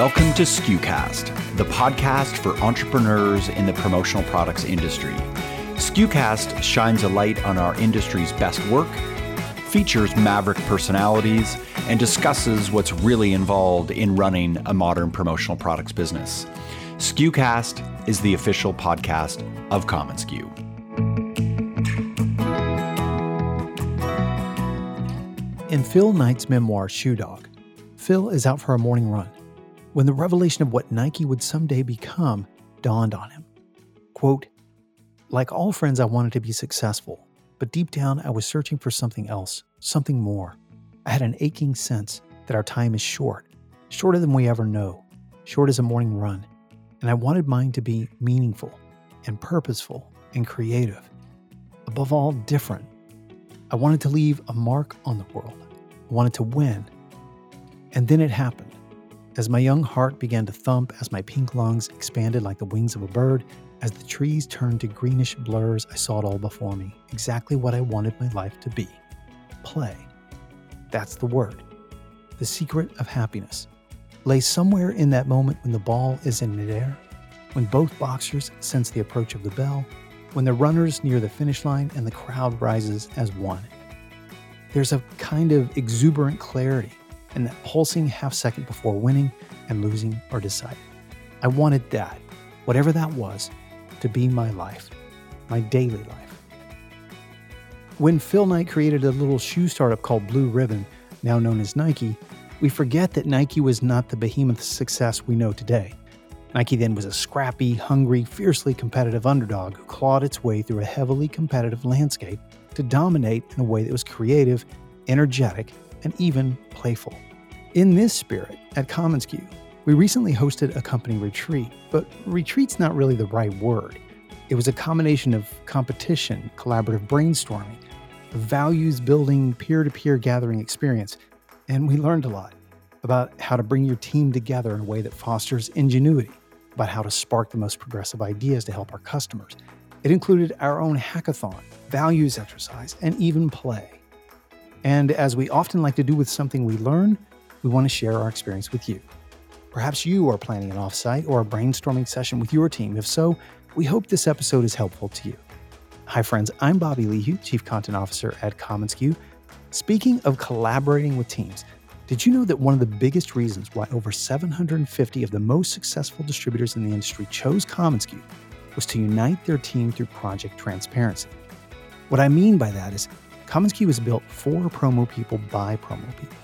Welcome to SKUcast, the podcast for entrepreneurs in the promotional products industry. SKUcast shines a light on our industry's best work, features maverick personalities, and discusses what's really involved in running a modern promotional products business. SKUcast is the official podcast of commonsku. In Phil Knight's memoir, Shoe Dog, Phil is out for a morning run when the revelation of what Nike would someday become dawned on him. Quote, like all friends, I wanted to be successful, but deep down, I was searching for something else, something more. I had an aching sense that our time is short, shorter than we ever know, short as a morning run, and I wanted mine to be meaningful and purposeful and creative. Above all, different. I wanted to leave a mark on the world. I wanted to win. And then it happened. As my young heart began to thump, as my pink lungs expanded like the wings of a bird, as the trees turned to greenish blurs, I saw it all before me, exactly what I wanted my life to be play. That's the word. The secret of happiness lay somewhere in that moment when the ball is in midair, when both boxers sense the approach of the bell, when the runners near the finish line and the crowd rises as one. There's a kind of exuberant clarity in that pulsing half second before winning and losing are decided. I wanted that, whatever that was, to be my life, my daily life. When Phil Knight created a little shoe startup called Blue Ribbon, now known as Nike, we forget that Nike was not the behemoth success we know today. Nike then was a scrappy, hungry, fiercely competitive underdog who clawed its way through a heavily competitive landscape to dominate in a way that was creative, energetic, and even playful. In this spirit, at commonsku, we recently hosted a company retreat, but retreat's not really the right word. It was a combination of competition, collaborative brainstorming, values building, peer to peer gathering experience, and we learned a lot about how to bring your team together in a way that fosters ingenuity, about how to spark the most progressive ideas to help our customers. It included our own hackathon, values exercise, and even play. And as we often like to do with something we learn, we want to share our experience with you. Perhaps you are planning an offsite or a brainstorming session with your team. If so, we hope this episode is helpful to you. Hi, friends. I'm Bobby Leahy, Chief Content Officer at commonsku. Speaking of collaborating with teams, did you know that one of the biggest reasons why over 750 of the most successful distributors in the industry chose commonsku was to unite their team through project transparency? What I mean by that is commonsku is built for promo people by promo people.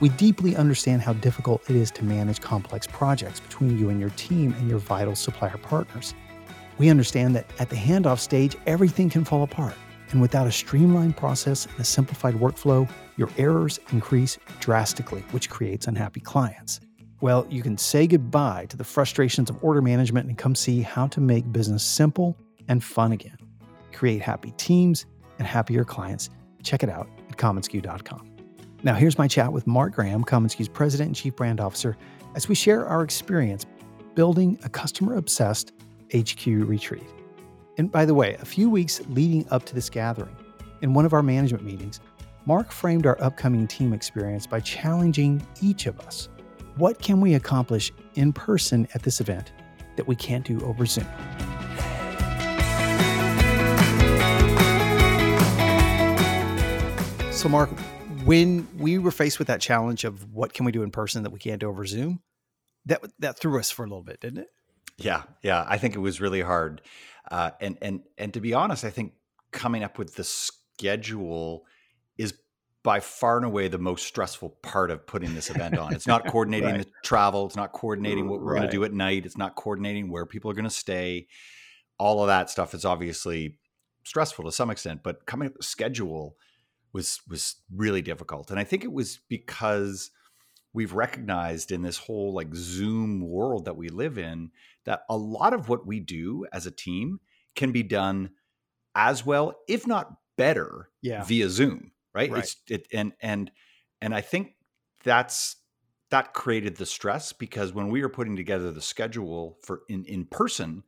We deeply understand how difficult it is to manage complex projects between you and your team and your vital supplier partners. We understand that at the handoff stage, everything can fall apart. And without a streamlined process and a simplified workflow, your errors increase drastically, which creates unhappy clients. Well, you can say goodbye to the frustrations of order management and come see how to make business simple and fun again. Create happy teams and happier clients. Check it out at commonsku.com. Now, here's my chat with Mark Graham, commonsku's President and Chief Brand Officer, as we share our experience building a customer obsessed HQ retreat. And by the way, a few weeks leading up to this gathering, in one of our management meetings, Mark framed our upcoming team experience by challenging each of us. What can we accomplish in person at this event that we can't do over Zoom? So, Mark, when we were faced with that challenge of what can we do in person that we can't do over Zoom, that that threw us for a little bit, didn't it? Yeah, yeah. I think it was really hard, uh, and and and to be honest, I think coming up with the schedule is by far and away the most stressful part of putting this event on. It's not coordinating right. the travel. It's not coordinating what we're right. going to do at night. It's not coordinating where people are going to stay. All of that stuff is obviously stressful to some extent, but coming up with a schedule was was really difficult. And I think it was because we've recognized in this whole like Zoom world that we live in that a lot of what we do as a team can be done as well, if not better, yeah. via Zoom. Right. right. It's it and and and I think that's that created the stress because when we were putting together the schedule for in in person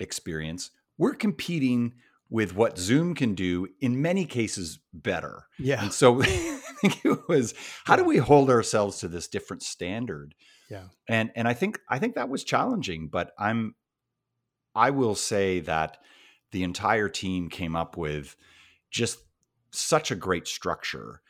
experience, we're competing with what Zoom can do in many cases better. Yeah. And so I think it was how do we hold ourselves to this different standard Yeah. And and I think I think that was challenging, but I'm I will say that the entire team came up with just such a great structure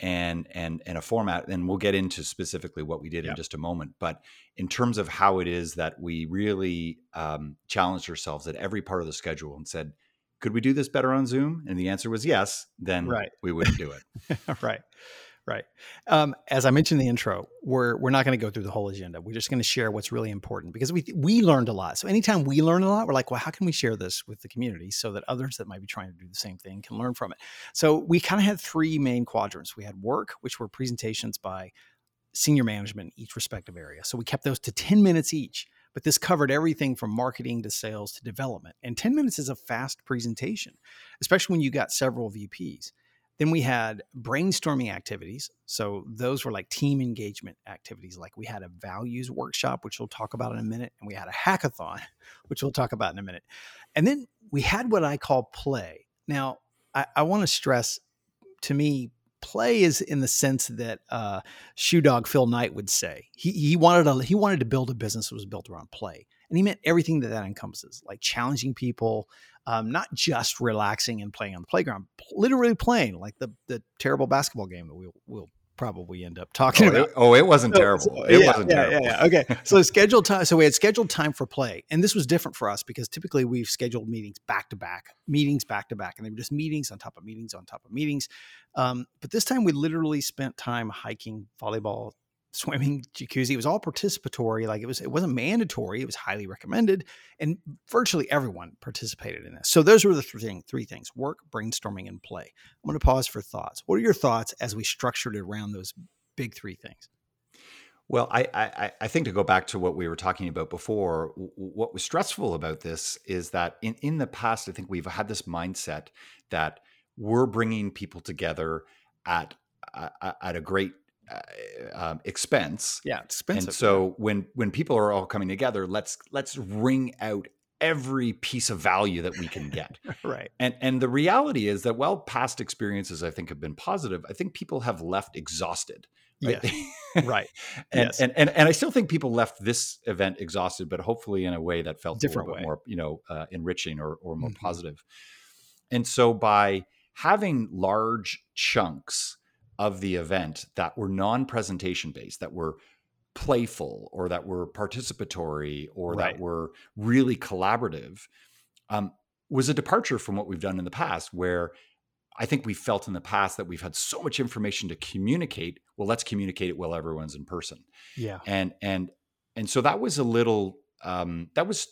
and and and a format and we'll get into specifically what we did in just a moment but in terms of how it is that we really um, challenged ourselves at every part of the schedule and said could we do this better on zoom and the answer was yes then right. we wouldn't do it right Right. Um, as I mentioned in the intro, we're we're not going to go through the whole agenda. We're just going to share what's really important because we we learned a lot. So anytime we learn a lot, we're like, well, how can we share this with the community so that others that might be trying to do the same thing can learn from it? So we kind of had three main quadrants. We had work, which were presentations by senior management in each respective area. So we kept those to 10 minutes each. But this covered everything from marketing to sales to development. And 10 minutes is a fast presentation, especially when you got several VPs. Then we had brainstorming activities. So those were like team engagement activities. Like we had a values workshop, which we'll talk about in a minute, and we had a hackathon, which we'll talk about in a minute. And then we had what I call play. Now, I, I want to stress to me, play is in the sense that uh, Shoe Dog Phil Knight would say. He, he wanted a, he wanted to build a business that was built around play, and he meant everything that that encompasses, like challenging people, um, not just relaxing and playing on the playground, literally playing like the the terrible basketball game that we'll we'll probably end up talking oh, about. It, oh, it wasn't so, terrible. So, it yeah, wasn't yeah, terrible. Yeah, yeah. Okay. So scheduled time. So we had scheduled time for play, and this was different for us because typically we've scheduled meetings back to back, meetings back to back, and they were just meetings on top of meetings on top of meetings. Um, but this time we literally spent time hiking, volleyball, swimming, jacuzzi. It was all participatory. Like it was, it wasn't mandatory. It was highly recommended, and virtually everyone participated in this. So those were the three, three things: work, brainstorming, and play. I'm going to pause for thoughts. What are your thoughts as we structured it around those big three things? Well, I, I, I think to go back to what we were talking about before, what was stressful about this is that in in the past, I think we've had this mindset that we're bringing people together at at a great um, expense. Yeah, expensive. And so when when people are all coming together, let's let's wring out every piece of value that we can get. right. And and the reality is that while past experiences I think have been positive, I think people have left exhausted. Right. Yes. right. and, yes. and, and and I still think people left this event exhausted, but hopefully in a way that felt different a little way. bit more, you know, uh, enriching or or more Mhm. positive. And so by having large chunks of the event that were non-presentation based, that were playful or that were participatory or Right. that were really collaborative, um, was a departure from what we've done in the past, where I think we felt in the past that we've had so much information to communicate. Well, let's communicate it while everyone's in person Yeah. and and and so that was a little um, that was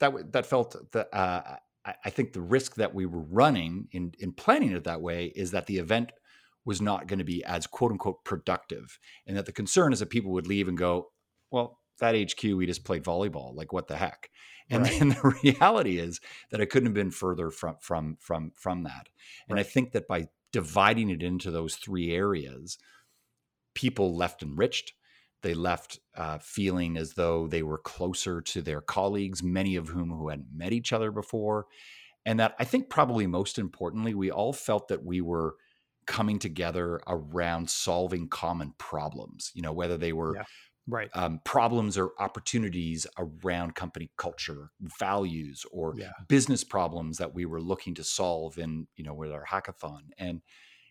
that that felt that uh, I, I think the risk that we were running in in planning it that way is that the event was not going to be as quote unquote productive, and that the concern is that people would leave and go, well, that HQ we just played volleyball, like what the heck. And Right. then the reality is that it couldn't have been further from from from from that. And I think that by dividing it into those three areas, people left enriched. They left uh, feeling as though they were closer to their colleagues, many of whom who hadn't met each other before. And that I think probably most importantly, we all felt that we were coming together around solving common problems, you know, whether they were Yeah. Right. um, problems or opportunities around company culture, values, or Yeah. business problems that we were looking to solve in, you know, with our hackathon. And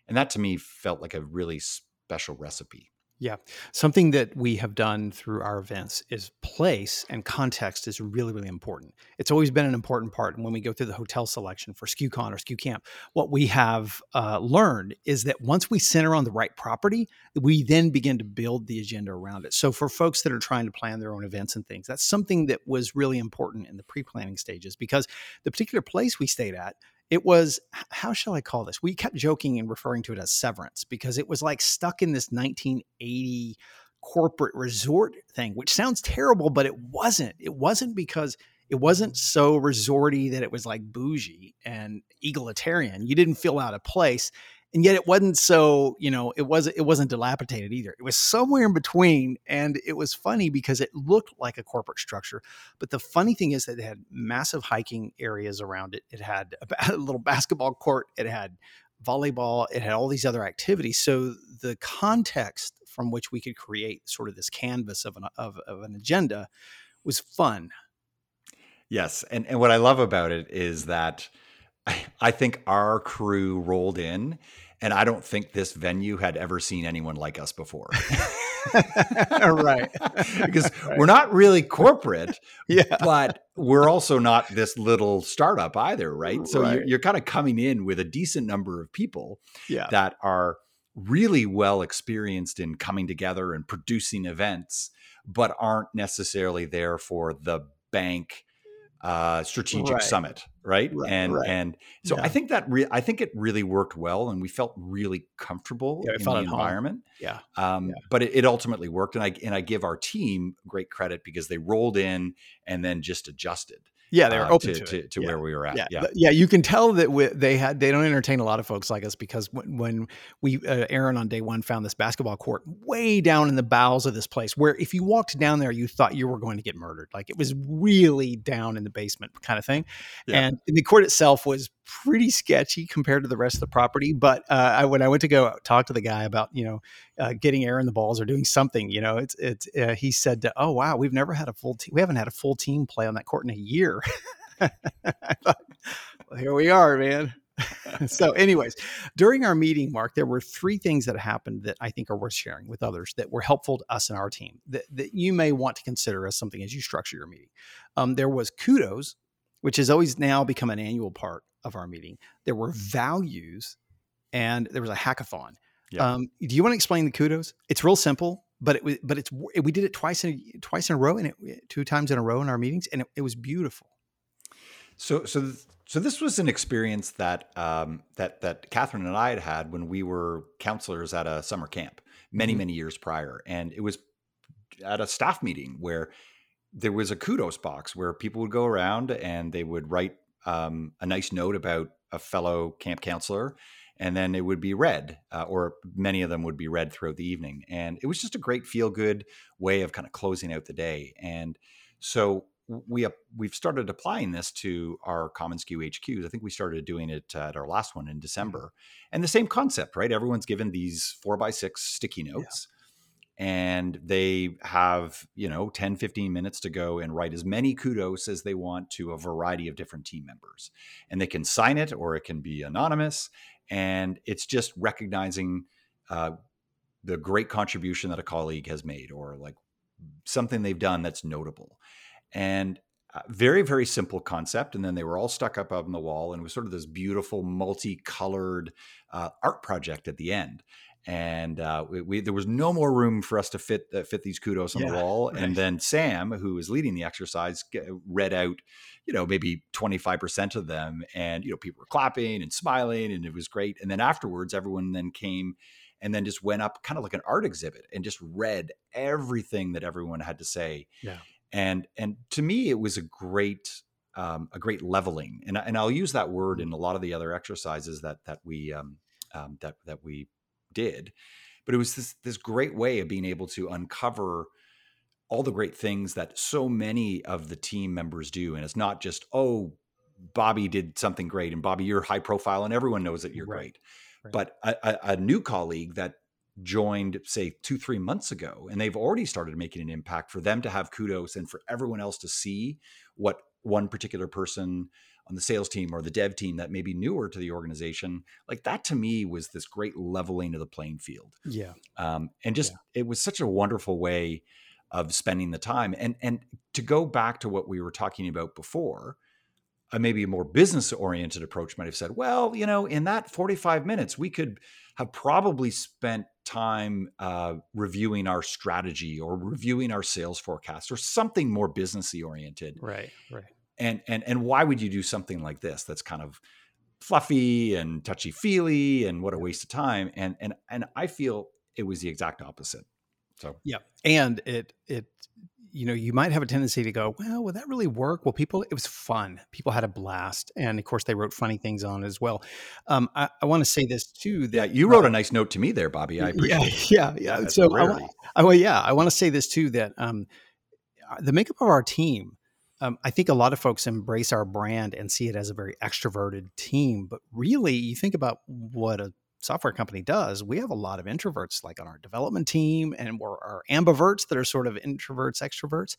and that to me felt like a really special recipe. Yeah. Something that we have done through our events is place and context is really, really important. It's always been an important part. And when we go through the hotel selection for SKUCon or SKU Camp, what we have uh, learned is that once we center on the right property, we then begin to build the agenda around it. So for folks that are trying to plan their own events and things, that's something that was really important in the pre-planning stages because the particular place we stayed at it was how shall I call this? We kept joking and referring to it as severance because it was like stuck in this 1980 corporate resort thing, which sounds terrible, but it wasn't. It wasn't because it wasn't so resorty that it was like bougie and egalitarian. You didn't feel out of place. And yet it wasn't so, you know, it wasn't it wasn't dilapidated either. It was somewhere in between. And it was funny because it looked like a corporate structure. But the funny thing is that it had massive hiking areas around it. It had a, a little basketball court. It had volleyball. It had all these other activities. So the context from which we could create sort of this canvas of an of, of an agenda was fun. Yes, and and what I love about it is that I think our crew rolled in, and I don't think this venue had ever seen anyone like us before. right. because right. we're not really corporate, yeah. but we're also not this little startup either, right? So right. You're, you're, kind of coming in with a decent number of people yeah. that are really well experienced in coming together and producing events, but aren't necessarily there for the bank uh, strategic right. summit, right? right and right. and so yeah. I think that re- I think it really worked well, and we felt really comfortable yeah, in the environment. Yeah. Um, yeah. but it, it, ultimately worked, and I and I give our team great credit because they rolled in and then just adjusted. Yeah, they're uh, open to, to, to, yeah. where we were at. Yeah, yeah, yeah. You can tell that we, they had they don't entertain a lot of folks like us because when, when we uh, Aaron on day one found this basketball court way down in the bowels of this place, where if you walked down there, you thought you were going to get murdered. Like it was really down in the basement kind of thing, yeah. and the court itself was pretty sketchy compared to the rest of the property. But uh, I, when I went to go talk to the guy about you know uh, getting air in the balls or doing something, you know, it's it's uh, he said, "Oh wow, we've never had a full. We haven't had a full team play on that court in a year." I thought, well, here we are, man. so, anyways, during our meeting, Mark, there were three things that happened that I think are worth sharing with others that were helpful to us and our team that, that you may want to consider as something as you structure your meeting. Um, there was kudos, which has always now become an annual part of our meeting. There were values, and there was a hackathon. Yeah. Um, do you want to explain the kudos? It's real simple, but it was, but it's we did it twice in a, twice in a row, and it two times in a row in our meetings, and it, it was beautiful. So so so this was an experience that um, that that Catherine and I had had when we were counselors at a summer camp many mm-hmm. many years prior, and it was at a staff meeting where there was a kudos box where people would go around and they would write um, a nice note about a fellow camp counselor and then it would be read uh, or many of them would be read throughout the evening and it was just a great feel good way of kind of closing out the day and so we we've started applying this to our commonsku HQs. I think we started doing it at our last one in. December, and the same concept, right? Everyone's given these four by six sticky notes. And they have you know 10, 15 minutes to go and write as many kudos as they want to a variety of different team members, and they can sign it or it can be anonymous, and it's just recognizing uh, the great contribution that a colleague has made or like something they've done that's notable. And uh, very very simple concept and then they were all stuck up on the wall and it was sort of this beautiful multicolored uh, art project at the end and uh, we, we, there was no more room for us to fit uh, fit these kudos on yeah, the wall right. and then sam who was leading the exercise read out you know maybe 25% of them and you know people were clapping and smiling and it was great and then afterwards everyone then came and then just went up kind of like an art exhibit and just read everything that everyone had to say yeah and and to me it was a great um, a great leveling and, and I'll use that word mm. in a lot of the other exercises that that we um, um, that that we did but it was this this great way of being able to uncover all the great things that so many of the team members do and it's not just oh Bobby did something great and Bobby you're high profile and everyone knows that you're right. great right. but a, a, new colleague that joined say two three months ago and they've already started making an impact for them to have kudos and for everyone else to see what one particular person on the sales team or the dev team that may be newer to the organization like that to me was this great leveling of the playing field yeah um, and just yeah. it was such a wonderful way of spending the time and and to go back to what we were talking about before a maybe a more business oriented approach might have said well you know in that 45 minutes we could have probably spent time uh, reviewing our strategy or reviewing our sales forecast or something more businessy oriented. Right, right. And and and why would you do something like this? That's kind of fluffy and touchy feely, and what a waste of time. And and and I feel it was the exact opposite. So yeah, and it it you know, you might have a tendency to go, well, would that really work? Well, people, it was fun. People had a blast. And of course, they wrote funny things on it as well. Um, I, I want to say this too. That, yeah, you wrote uh, a nice note to me there, Bobby. I appreciate. Yeah, yeah. yeah. So, I, I, well, yeah, I want to say this too that um, uh, the makeup of our team, um, I think a lot of folks embrace our brand and see it as a very extroverted team. But really, you think about what a software company does, we have a lot of introverts like on our development team and we're our ambiverts that are sort of introverts, extroverts.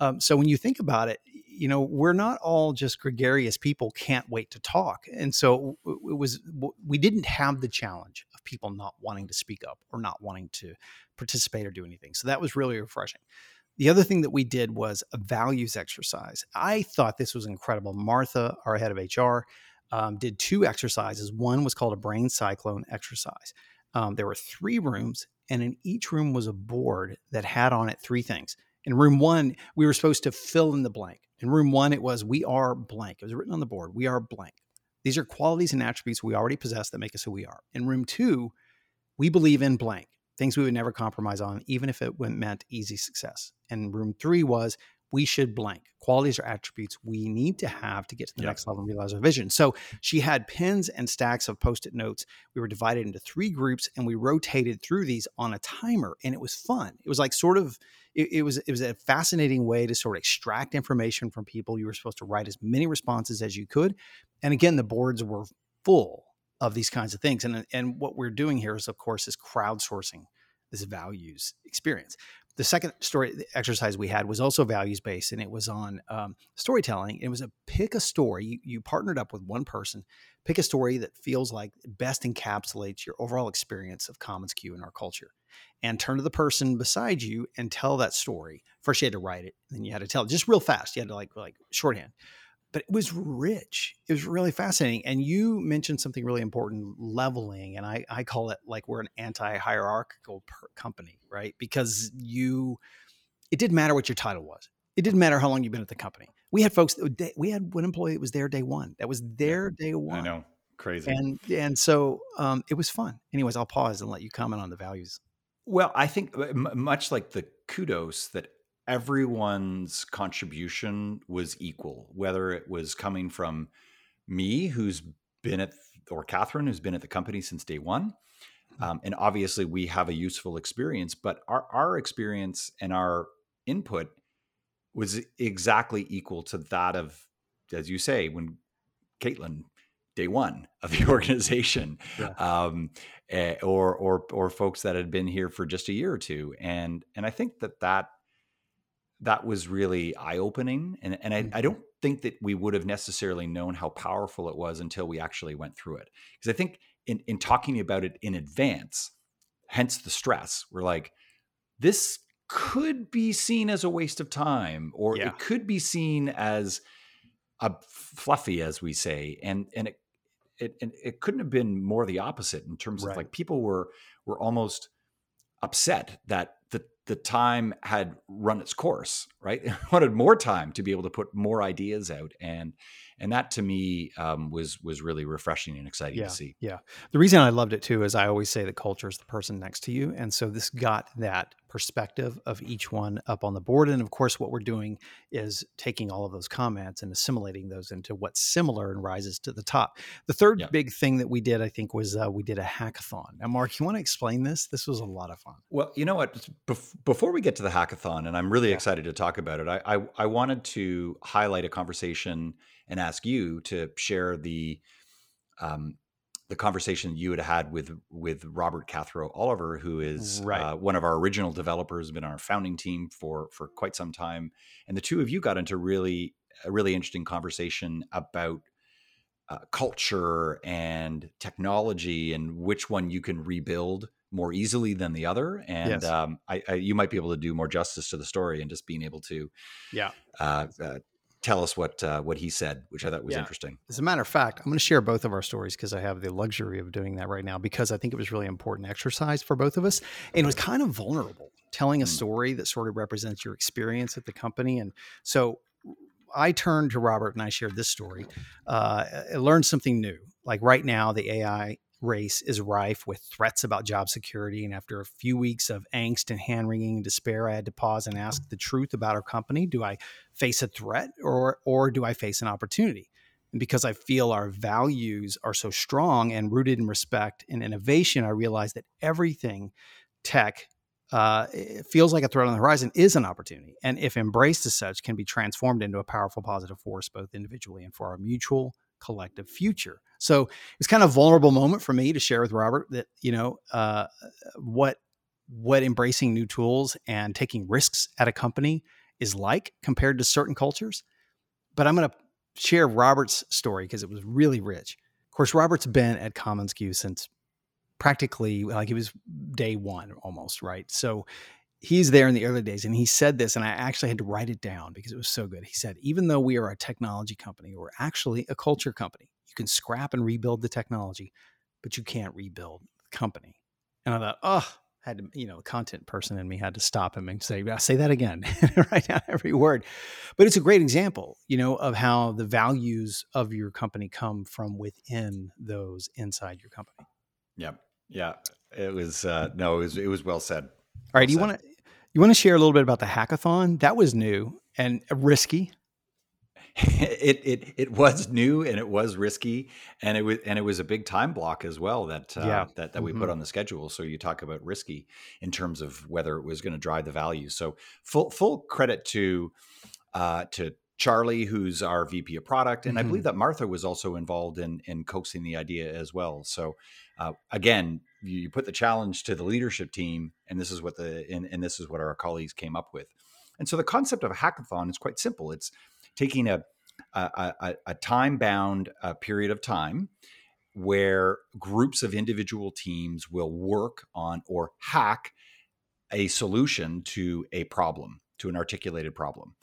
Um, so when you think about it, you know, we're not all just gregarious people, can't wait to talk. And so it was, we didn't have the challenge of people not wanting to speak up or not wanting to participate or do anything. So that was really refreshing. The other thing that we did was a values exercise. I thought this was incredible. Martha, our head of HR, um, did two exercises. One was called a brain cyclone exercise. Um, there were three rooms, and in each room was a board that had on it three things. In room one, we were supposed to fill in the blank. In room one, it was we are blank. It was written on the board. We are blank. These are qualities and attributes we already possess that make us who we are. In room two, we believe in blank, things we would never compromise on, even if it meant easy success. And room three was we should blank qualities or attributes we need to have to get to the yep. next level and realize our vision. So she had pins and stacks of post it notes. We were divided into three groups and we rotated through these on a timer. And it was fun. It was like sort of, it, it, was it was a fascinating way to sort of extract information from people. You were supposed to write as many responses as you could. And again, the boards were full of these kinds of things. And, and what we're doing here is, of course, is crowdsourcing this values experience the second story exercise we had was also values based and it was on um, storytelling it was a pick a story you, you, partnered up with one person pick a story that feels like best encapsulates your overall experience of commonsku in our culture and turn to the person beside you and tell that story. First you had to write it then you had to tell it just real fast you had to like like shorthand but it was rich. It was really fascinating. And you mentioned something really important leveling. And I, I call it like we're an anti hierarchical company, right? Because you, it didn't matter what your title was, it didn't matter how long you've been at the company. We had folks that we had one employee that was there day one. That was their day one. I know. Crazy. And and so um, it was fun. Anyways, I'll pause and let you comment on the values. Well, I think uh, much like the kudos that everyone's contribution was equal, whether it was coming from me, who's been at, or Catherine, who's been at the company since day one. Mm-hmm. Um, and obviously, we have a useful experience, but our, our experience and our input was exactly equal to that of, as you say, when Caitlin, day one of the organization, yeah. um, eh, or or or folks that had been here for just a year or two, and and I think that that that was really eye opening. And, and I, I, mm-hmm. don't think that we would have necessarily known how powerful it was until we actually went through it. Because I think in, in talking about it in advance, hence the stress, we're like, this could be seen as a waste of time, or yeah. it could be seen as a fluffy, as we say. And, and it, it, and it couldn't have been more the opposite in terms right. of like people were, were almost upset that the the time had run its course, right? wanted more time to be able to put more ideas out, and and that to me um, was was really refreshing and exciting yeah, to see. Yeah, the reason I loved it too is I always say that culture is the person next to you, and so this got that perspective of each one up on the board. And of course, what we're doing is taking all of those comments and assimilating those into what's similar and rises to the top. The third yeah. big thing that we did, I think, was uh, we did a hackathon. Now, Mark, you want to explain this? This was a lot of fun. Well, you know what? Before we get to the hackathon, and I'm really yeah. excited to talk about it, I, I I wanted to highlight a conversation and ask you to share the um, the conversation you had had with with Robert Cathro Oliver, who is right. uh, one of our original developers, been on our founding team for for quite some time, and the two of you got into really a really interesting conversation about uh, culture and technology and which one you can rebuild more easily than the other. And yes. um, I, I, you might be able to do more justice to the story and just being able to, yeah, uh, uh tell us what uh, what he said, which I thought was yeah. interesting. As a matter of fact, I'm going to share both of our stories because I have the luxury of doing that right now because I think it was really important exercise for both of us, and it was kind of vulnerable, telling a hmm. story that sort of represents your experience at the company, and so. I turned to Robert and I shared this story. Uh, I learned something new. Like right now, the AI race is rife with threats about job security. And after a few weeks of angst and hand wringing and despair, I had to pause and ask the truth about our company. Do I face a threat or, or do I face an opportunity? And because I feel our values are so strong and rooted in respect and innovation, I realize that everything tech uh, feels like a threat on the horizon is an opportunity. And if embraced as such, can be transformed into a powerful positive force, both individually and for our mutual collective future. So it's kind of a vulnerable moment for me to share with Robert that you know uh, what what embracing new tools and taking risks at a company is like compared to certain cultures. But I'm going to share Robert's story because it was really rich. Of course, Robert's been at commonsku since practically like it was day one almost, right? So he's there in the early days and he said this and i actually had to write it down because it was so good. He said even though we are a technology company we're actually a culture company. You can scrap and rebuild the technology but you can't rebuild the company. And i thought oh I had to you know the content person in me had to stop him and say say that again. Write down every word. But it's a great example you know of how the values of your company come from within those inside your company. Yeah yeah. It was uh no it was it was well said. All right, do you want to you want to share a little bit about the hackathon? That was new and risky. it it it was new and it was risky and it was and it was a big time block as well that uh, yeah. that that we mm-hmm. put on the schedule. So you talk about risky in terms of whether it was going to drive the value. So full full credit to uh, to Charlie, who's our VP of product, and mm-hmm. I believe mm-hmm. that Martha was also involved in in coaxing the idea as well. So uh, again, you put the challenge to the leadership team, and this is what the and, and this is what our colleagues came up with. And so the concept of a hackathon is quite simple. It's taking a a, a, a time bound uh, period of time where groups of individual teams will work on or hack a solution to a problem, to an articulated problem.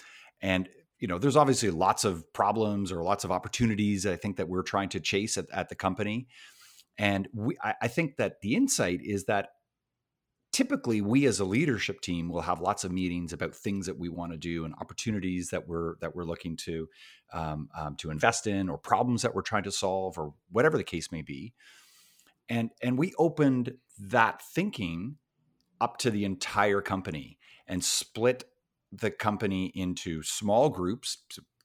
And you know, there's obviously lots of problems or lots of opportunities I think that we're trying to chase at, at the company. And we, I, I think that the insight is that typically we as a leadership team will have lots of meetings about things that we want to do and opportunities that we're that we're looking to um, um, to invest in or problems that we're trying to solve or whatever the case may be and and we opened that thinking up to the entire company and split the company into small groups,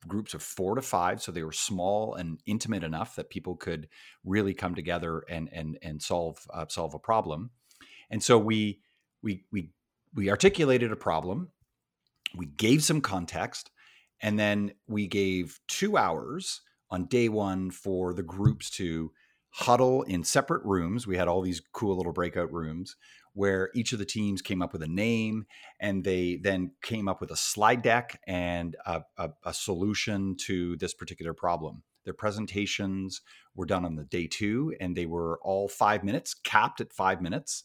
groups of four to five. So they were small and intimate enough that people could really come together and and and solve uh, solve a problem. And so we we we we articulated a problem. We gave some context, and then we gave two hours on day one for the groups to huddle in separate rooms. We had all these cool little breakout rooms where each of the teams came up with a name and they then came up with a slide deck and a, a, a solution to this particular problem. Their presentations were done on the day two and they were all five minutes, capped at five minutes.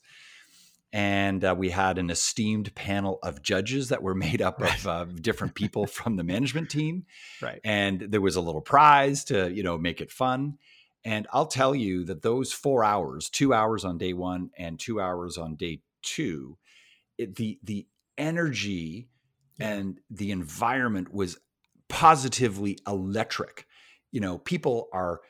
And uh, we had an esteemed panel of judges that were made up right. of uh, different people from the management team. Right. And there was a little prize to, you know, make it fun. And I'll tell you that those four hours, two hours on day one and two hours on day two, it, the the energy yeah. and the environment was positively electric. You know, people are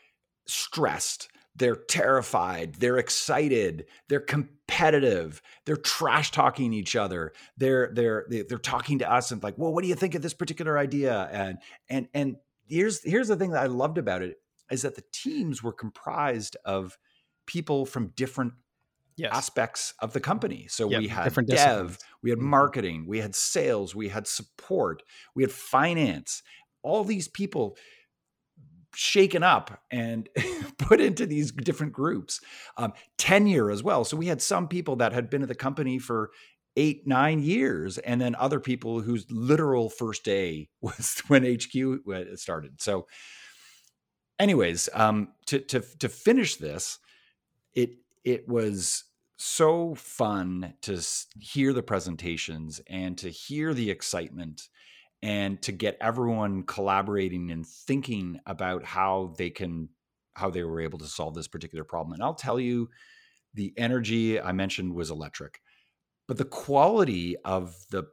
stressed, they're terrified, they're excited, they're competitive, they're trash talking each other. They're they're they're talking to us and like, well, what do you think of this particular idea? And and and here's here's the thing that I loved about it is that the teams were comprised of people from different yes. aspects of the company. So yep, we had dev, we had mm-hmm. marketing, we had sales, we had support, we had finance. All these people shaken up and put into these different groups. Um, tenure as well. So we had some people that had been at the company for eight, nine years, and then other people whose literal first day was when HQ started. So anyways, um, to to to finish this, it it was so fun to hear the presentations and to hear the excitement and to get everyone collaborating and thinking about how they can how they were able to solve this particular problem. And i'll tell you the energy i mentioned was electric but the quality of the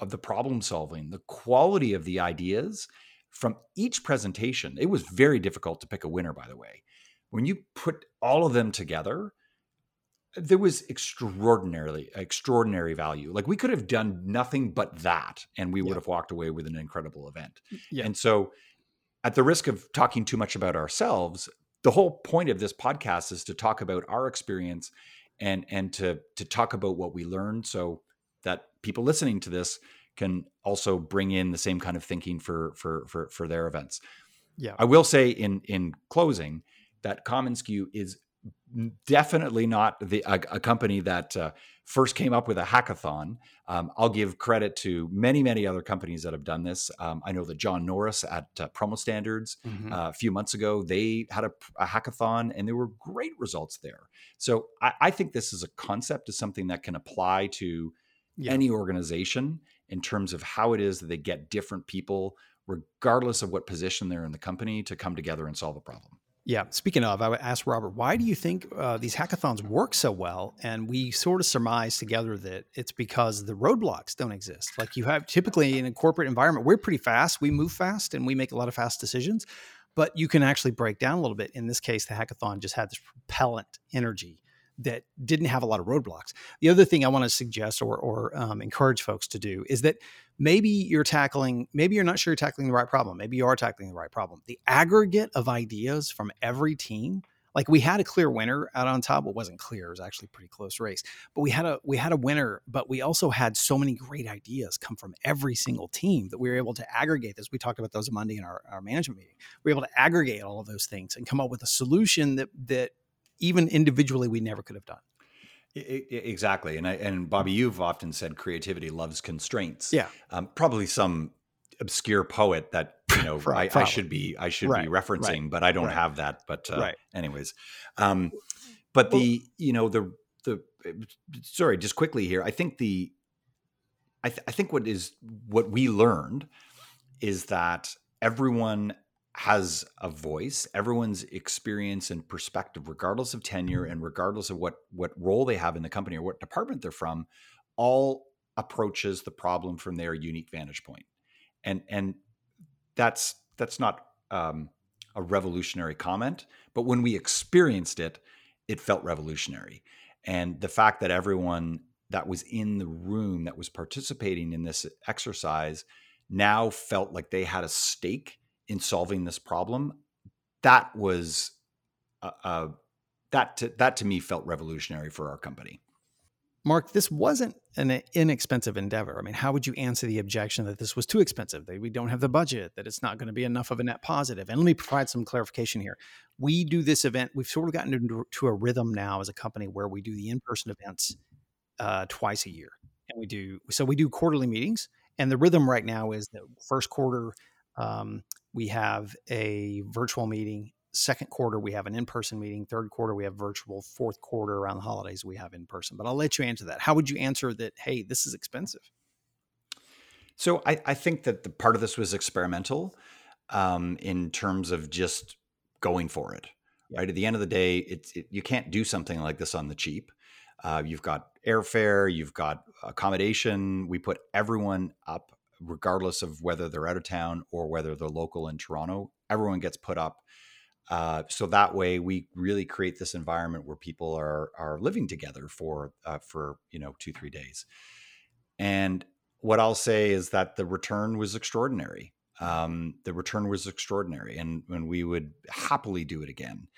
of the problem solving the quality of the ideas from each presentation, it was very difficult to pick a winner, by the way. When you put all of them together, there was extraordinarily extraordinary value. Like we could have done nothing but that, and we would yeah. have walked away with an incredible event. Yeah. And so, at the risk of talking too much about ourselves, the whole point of this podcast is to talk about our experience and and to to talk about what we learned, so that people listening to this can also bring in the same kind of thinking for for for for their events. Yeah. I will say in in closing that commonsku is definitely not the a, a company that uh, first came up with a hackathon. Um, I'll give credit to many, many other companies that have done this. Um, I know that John Norris at uh, Promo Standards mm-hmm. uh, a few months ago, they had a, a, hackathon and there were great results there. So I, I, think this is a concept is something that can apply to yeah. any organization in terms of how it is that they get different people, regardless of what position they're in the company, to come together and solve a problem. Yeah. Speaking of, I would ask Robert, why do you think uh, these hackathons work so well? And we sort of surmise together that it's because the roadblocks don't exist. Like you have typically in a corporate environment, we're pretty fast, we move fast, and we make a lot of fast decisions. But you can actually break down a little bit. In this case, the hackathon just had this propellant energy that didn't have a lot of roadblocks. The other thing I want to suggest or, or um, encourage folks to do is that maybe you're tackling, maybe you're not sure you're tackling the right problem. Maybe you are tackling the right problem. The aggregate of ideas from every team, like we had a clear winner out on top. It wasn't clear; it was actually pretty close race. But we had a we had a winner, but we also had so many great ideas come from every single team that we were able to aggregate this. We talked about those Monday in our, our management meeting. We were able to aggregate all of those things and come up with a solution that that even individually we never could have done. Exactly, and I, and Bobby, you've often said creativity loves constraints. Yeah, um, probably some obscure poet that you know I, I, should be I should right, be referencing, right, but I don't right. have that. But uh, anyways, um, but well, the you know the the sorry, just quickly here. I think the I, th- I think what is what we learned is that everyone has a voice everyone's experience and perspective regardless of tenure and regardless of what what role they have in the company or what department they're from all approaches the problem from their unique vantage point. And and that's that's not um, a revolutionary comment but when we experienced it it felt revolutionary. And the fact that everyone that was in the room that was participating in this exercise now felt like they had a stake in solving this problem, that was uh, that to, that to me felt revolutionary for our company. Mark, this wasn't an inexpensive endeavor. I mean, how would you answer the objection that this was too expensive, that we don't have the budget, that it's not going to be enough of a net positive? And let me provide some clarification here. We do this event, we've sort of gotten into to a rhythm now as a company where we do the in person events uh, twice a year. And we do, so we do quarterly meetings. And the rhythm right now is the first quarter, um, we have a virtual meeting. Second quarter, we have an in person meeting. Third quarter, we have virtual. Fourth quarter, around the holidays, we have in person. But I'll let you answer that. How would you answer that? Hey, this is expensive. So I, I think that the part of this was experimental um, in terms of just going for it. Right at the end of the day, it's it, you can't do something like this on the cheap. Uh, you've got airfare, you've got accommodation. We put everyone up regardless of whether they're out of town or whether they're local in Toronto. Everyone gets put up. Uh, so that way, we really create this environment where people are are living together for uh, for you know two three days. And what I'll say is that the return was extraordinary. Um, the return was extraordinary, and and we would happily do it again.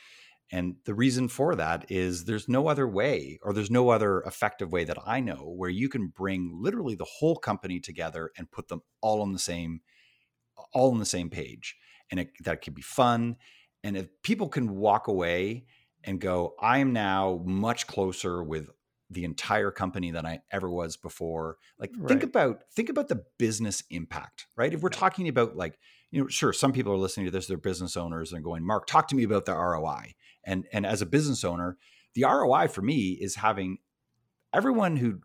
And the reason for that is there's no other way, or there's no other effective way that I know where you can bring literally the whole company together and put them all on the same, all on the same page. And it, that can be fun. And if people can walk away and go, I am now much closer with the entire company than I ever was before. Like right. think about think about the business impact, right? If we're talking about like, you know, sure, some people are listening to this, they're business owners and going, Mark, talk to me about the ROI. And and as a business owner, the ROI for me is having everyone who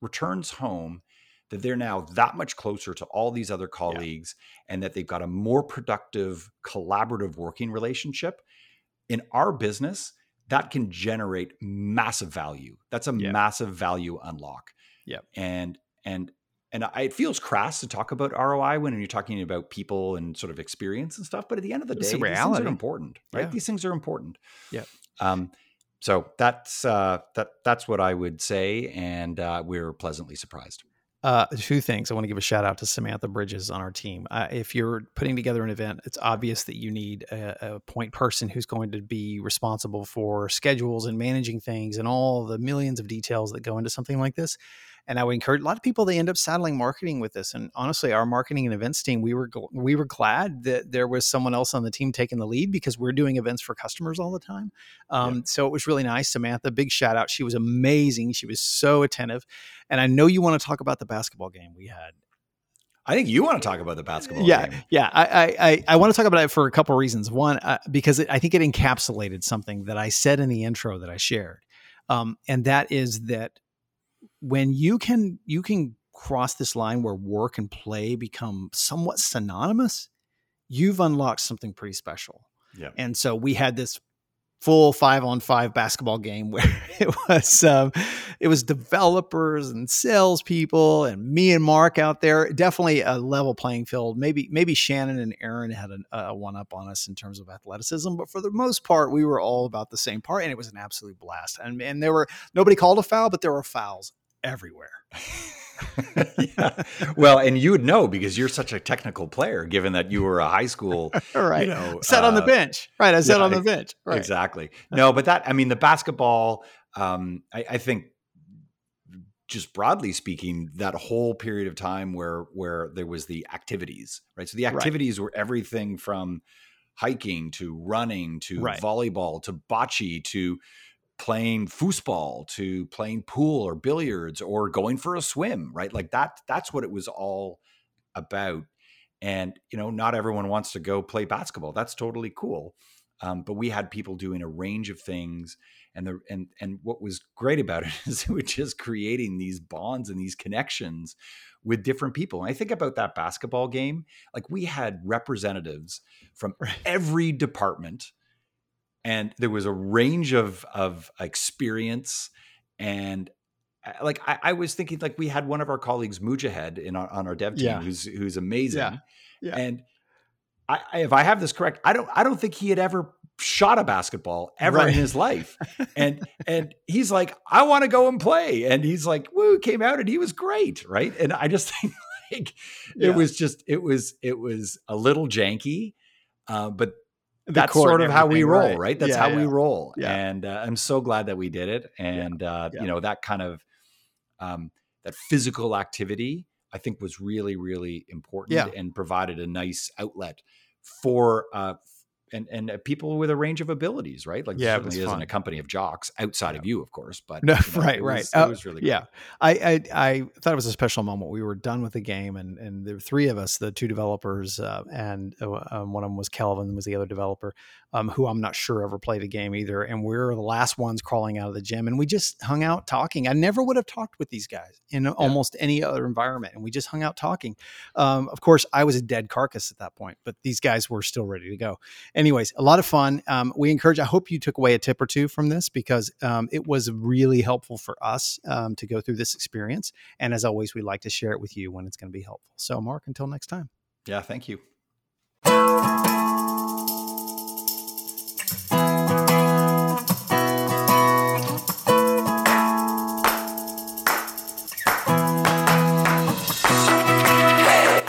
returns home that they're now that much closer to all these other colleagues yeah. and that they've got a more productive collaborative working relationship in our business that can generate massive value that's a yeah. massive value unlock yeah and and and I, it feels crass to talk about ROI when you're talking about people and sort of experience and stuff. But at the end of the day, these things are important, right? Yeah. These things are important. Yeah. Um, so that's uh, that. That's what I would say, and uh, we are pleasantly surprised. Uh, two things. I want to give a shout out to Samantha Bridges on our team. Uh, if you're putting together an event, it's obvious that you need a, a, point person who's going to be responsible for schedules and managing things and all the millions of details that go into something like this And I would encourage a lot of people. They end up saddling marketing with this. And honestly, our marketing and events team, we were we were glad that there was someone else on the team taking the lead because we're doing events for customers all the time. Um, yeah. So it was really nice. Samantha, big shout out. She was amazing. She was so attentive. And I know you want to talk about the basketball game we had. I think you want to talk about the basketball. Game. Yeah, game. yeah. I, I I want to talk about it for a couple of reasons. One, uh, because it, I think it encapsulated something that I said in the intro that I shared, um, and that is that when you can you can cross this line where work and play become somewhat synonymous, you've unlocked something pretty special. Yeah. And so we had this full five on five basketball game where it was um, it was developers and salespeople and me and Mark out there. Definitely a level playing field. Maybe maybe Shannon and Aaron had a, a one up on us in terms of athleticism, but for the most part, we were all about the same part, and it was an absolute blast. And and there were nobody called a foul, but there were fouls everywhere. yeah. Well, and you would know because you're such a technical player, given that you were a high school, right? You know, sat uh, on the uh, bench, right? I sat yeah, on the bench, right? Exactly. No, but that I mean, the basketball. Um, I, I think, just broadly speaking, that whole period of time where where there was the activities, right? So the activities right. were everything from hiking to running to right. volleyball to bocce to playing foosball to playing pool or billiards or going for a swim, right? Like that that's what it was all about. And you know, not everyone wants to go play basketball. That's totally cool. Um, but we had people doing a range of things, and the and and what was great about it is it was just creating these bonds and these connections with different people. And I think about that basketball game, like we had representatives from every department and there was a range of of experience and uh, like I, I, was thinking like we had one of our colleagues Mujahid in our, on our dev team yeah. who's who's amazing yeah. Yeah. and I, if I have this correct I don't I don't think he had ever shot a basketball ever right. in his life and and he's like I want to go and play and he's like woo came out and he was great right and I just think like it was just it was it was a little janky uh, but that's sort of how we roll, right? right? That's yeah, how yeah. we roll. Yeah. And uh, I'm so glad that we did it. And uh, you know that kind of um, that physical activity, I think, was really, really important and provided a nice outlet for uh, and and uh, people with a range of abilities, right? Like yeah, certainly isn't a company of jocks outside yeah. of you, of course, but no, you know, right, it was, right. It uh, was really yeah. I, I, I thought it was a special moment. We were done with the game, and and there were three of us, the two developers, uh, and uh, um, one of them was Kelvin, was the other developer, um, who I'm not sure ever played a game either, and we are the last ones crawling out of the gym, and we just hung out talking. I never would have talked with these guys in yeah. almost any other environment, and we just hung out talking. Um, of course, I was a dead carcass at that point, but these guys were still ready to go anyways, a lot of fun. Um, we encourage, I hope you took away a tip or two from this because um, it was really helpful for us um, to go through this experience. And as always, we like to share it with you when it's going to be helpful. So, Mark, until next time. Yeah, thank you.